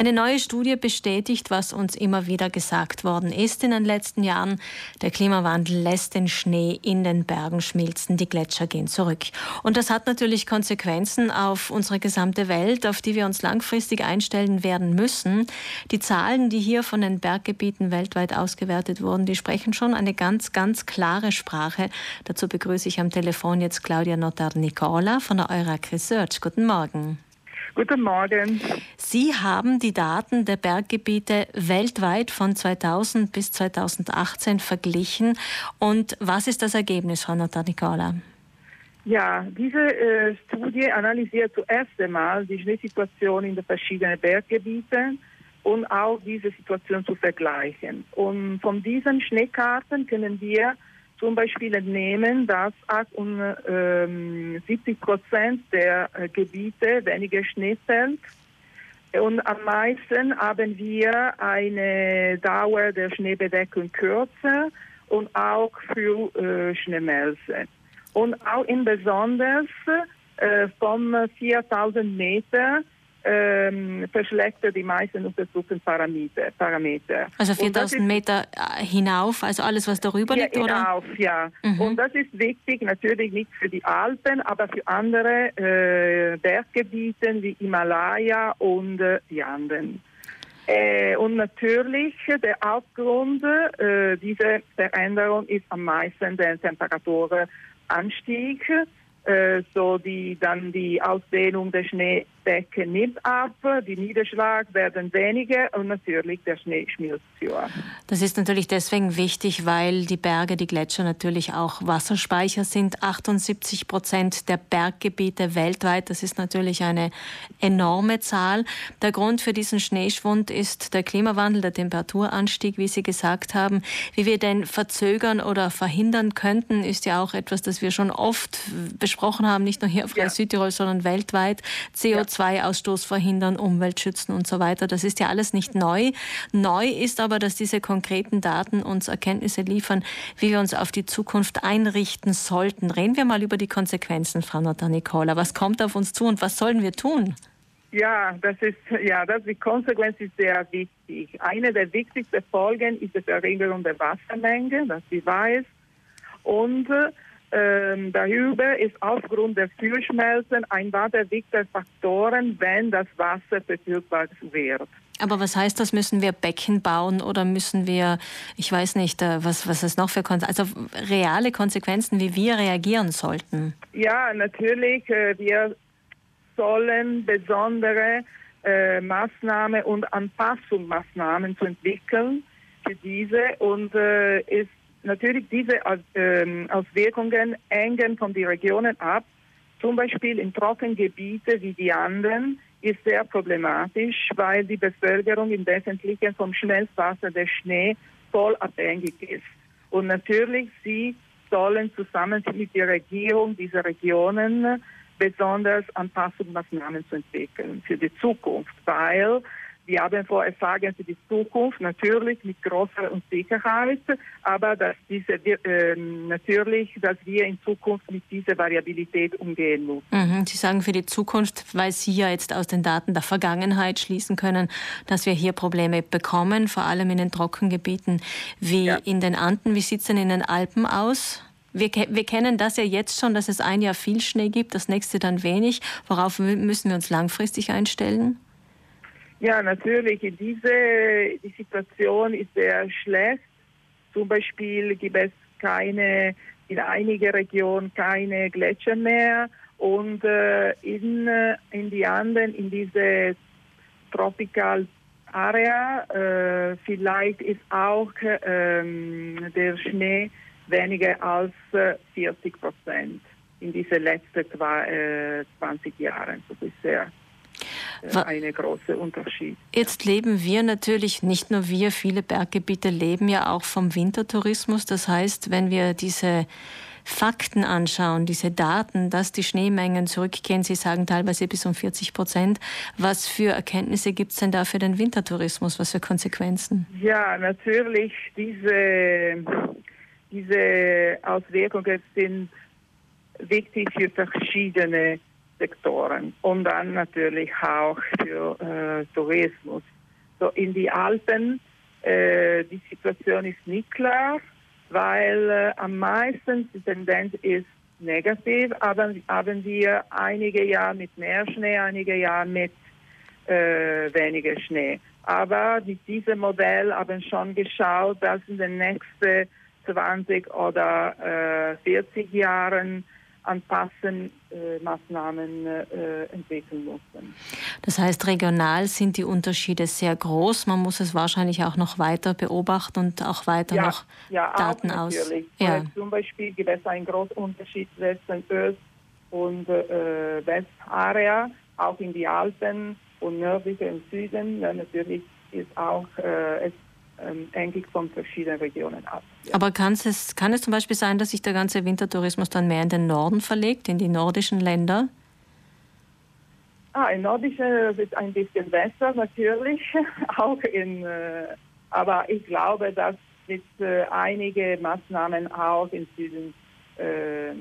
Eine neue Studie bestätigt, was uns immer wieder gesagt worden ist in den letzten Jahren. Der Klimawandel lässt den Schnee in den Bergen schmilzen, die Gletscher gehen zurück. Und das hat natürlich Konsequenzen auf unsere gesamte Welt, auf die wir uns langfristig einstellen werden müssen. Die Zahlen, die hier von den Berggebieten weltweit ausgewertet wurden, die sprechen schon eine ganz, ganz klare Sprache. Dazu begrüße ich am Telefon jetzt Claudia Notar-Nicola von der Eurac Research. Guten Morgen. Guten Morgen. Sie haben die Daten der Berggebiete weltweit von 2000 bis 2018 verglichen. Und was ist das Ergebnis, Frau Notar Nicola? Ja, diese äh, Studie analysiert zuerst einmal die Schneesituation in den verschiedenen Berggebieten und auch diese Situation zu vergleichen. Und von diesen Schneekarten können wir zum Beispiel entnehmen, dass 78 Prozent der äh, Gebiete weniger Schnee fällt. Und am meisten haben wir eine Dauer der Schneebedeckung kürzer und auch für äh, Schneemelze. Und auch insbesondere äh, von 4000 Meter ähm, verschlechtert die meisten Untersuchungsparameter. Parameter. Also 4000 Meter äh, hinauf, also alles, was darüber ja, liegt, oder? Hinauf, ja. Mhm. Und das ist wichtig, natürlich nicht für die Alpen, aber für andere äh, Berggebiete wie Himalaya und äh, die Anden. Äh, und natürlich der Hauptgrund äh, dieser Veränderung ist am meisten der Temperaturanstieg äh, so die dann die Ausdehnung der Schneedecke nimmt ab, die Niederschlag werden weniger und natürlich der Schnee schmilzt höher. Das ist natürlich deswegen wichtig, weil die Berge, die Gletscher natürlich auch Wasserspeicher sind. 78 Prozent der Berggebiete weltweit, das ist natürlich eine enorme Zahl. Der Grund für diesen Schneeschwund ist der Klimawandel, der Temperaturanstieg, wie Sie gesagt haben. Wie wir den verzögern oder verhindern könnten, ist ja auch etwas, das wir schon oft besprochen haben, nicht nur hier auf ja. Südtirol, sondern weltweit. CO2-Ausstoß verhindern, Umwelt schützen und so weiter. Das ist ja alles nicht neu. Neu ist aber, dass diese konkreten Daten uns Erkenntnisse liefern, wie wir uns auf die Zukunft einrichten sollten. Reden wir mal über die Konsequenzen, Frau Nicola. Was kommt auf uns zu und was sollen wir tun? Ja, das ist, ja, das, die Konsequenz ist sehr wichtig. Eine der wichtigsten Folgen ist die Verringerung der Wassermenge, das sie weiß. Und ähm, darüber ist aufgrund der Kühlschmelzen ein weiterer wichtiger Faktoren, wenn das Wasser verfügbar wird. Aber was heißt das? Müssen wir Becken bauen oder müssen wir, ich weiß nicht, äh, was, was es noch für Konsequenzen, also reale Konsequenzen, wie wir reagieren sollten? Ja, natürlich. Äh, wir sollen besondere äh, Maßnahmen und Anpassungsmaßnahmen zu entwickeln für diese und äh, ist natürlich diese ähm, Auswirkungen hängen von den Regionen ab. Zum Beispiel in Trockengebieten wie die Anden ist sehr problematisch, weil die Bevölkerung im Wesentlichen vom Schmelzwasser der Schnee voll abhängig ist. Und natürlich, sie sollen zusammen mit der Regierung dieser Regionen besonders Anpassungsmaßnahmen zu entwickeln für die Zukunft, weil wir haben vor Fragen für die Zukunft, natürlich mit großer Unsicherheit, aber dass diese, äh, natürlich, dass wir in Zukunft mit dieser Variabilität umgehen müssen. Mhm. Sie sagen für die Zukunft, weil Sie ja jetzt aus den Daten der Vergangenheit schließen können, dass wir hier Probleme bekommen, vor allem in den Trockengebieten wie ja. in den Anden. Wie sieht es denn in den Alpen aus? Wir, wir, kennen das ja jetzt schon, dass es ein Jahr viel Schnee gibt, das nächste dann wenig. Worauf müssen wir uns langfristig einstellen? Ja, natürlich. Diese die Situation ist sehr schlecht. Zum Beispiel gibt es keine, in einigen Regionen keine Gletscher mehr und äh, in, äh, in die anderen, in diese Tropical Area, äh, vielleicht ist auch ähm, der Schnee weniger als 40 äh, Prozent in diesen letzten zwei, 20 äh, Jahren. Das ist eine große Unterschied. Jetzt leben wir natürlich, nicht nur wir, viele Berggebiete leben ja auch vom Wintertourismus. Das heißt, wenn wir diese Fakten anschauen, diese Daten, dass die Schneemengen zurückgehen, Sie sagen teilweise bis um 40 Prozent. Was für Erkenntnisse gibt es denn da für den Wintertourismus? Was für Konsequenzen? Ja, natürlich, diese, diese Auswirkungen sind wichtig für verschiedene Sektoren und dann natürlich auch für äh, Tourismus. So in die Alpen, äh, die Situation ist nicht klar, weil äh, am meisten die Tendenz ist negativ, aber haben wir einige Jahre mit mehr Schnee, einige Jahre mit äh, weniger Schnee. Aber mit diesem Modell haben schon geschaut, dass in den nächsten 20 oder äh, 40 Jahren anpassen äh, Maßnahmen äh, entwickeln mussten. Das heißt, regional sind die Unterschiede sehr groß. Man muss es wahrscheinlich auch noch weiter beobachten und auch weiter ja, noch ja, Daten auch natürlich. aus. Ja. Zum Beispiel gibt es einen großen Unterschied zwischen Öst- und äh, Westarea, auch in die Alpen und nördliche und Süden. Ja, natürlich ist auch äh, es ähm, hängt von verschiedenen Regionen ab. Ja. Aber kann es, kann es zum Beispiel sein, dass sich der ganze Wintertourismus dann mehr in den Norden verlegt, in die nordischen Länder? Ah, in nordischen ist ein bisschen besser natürlich, auch in, äh, aber ich glaube, dass mit äh, einigen Maßnahmen auch im Süden äh,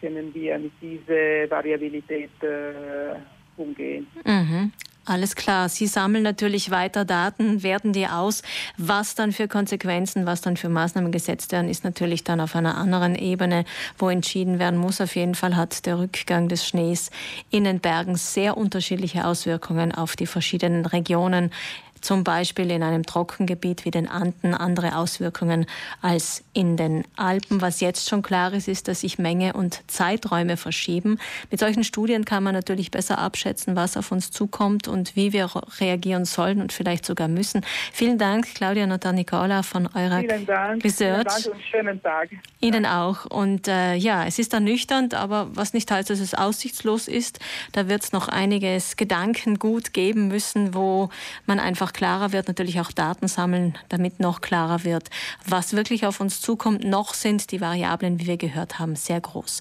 können wir mit dieser Variabilität äh, umgehen. Mhm. Alles klar. Sie sammeln natürlich weiter Daten, werten die aus. Was dann für Konsequenzen, was dann für Maßnahmen gesetzt werden, ist natürlich dann auf einer anderen Ebene, wo entschieden werden muss. Auf jeden Fall hat der Rückgang des Schnees in den Bergen sehr unterschiedliche Auswirkungen auf die verschiedenen Regionen zum Beispiel in einem Trockengebiet wie den Anden andere Auswirkungen als in den Alpen. Was jetzt schon klar ist, ist, dass sich Menge und Zeiträume verschieben. Mit solchen Studien kann man natürlich besser abschätzen, was auf uns zukommt und wie wir reagieren sollen und vielleicht sogar müssen. Vielen Dank, Claudia Notar-Nicola von eurer Vielen Dank. Research. Vielen Dank und schönen Tag. Ihnen auch. Und äh, ja, es ist ernüchternd, aber was nicht heißt, dass es aussichtslos ist. Da wird es noch einiges Gedankengut geben müssen, wo man einfach noch klarer wird, natürlich auch Daten sammeln, damit noch klarer wird, was wirklich auf uns zukommt. Noch sind die Variablen, wie wir gehört haben, sehr groß.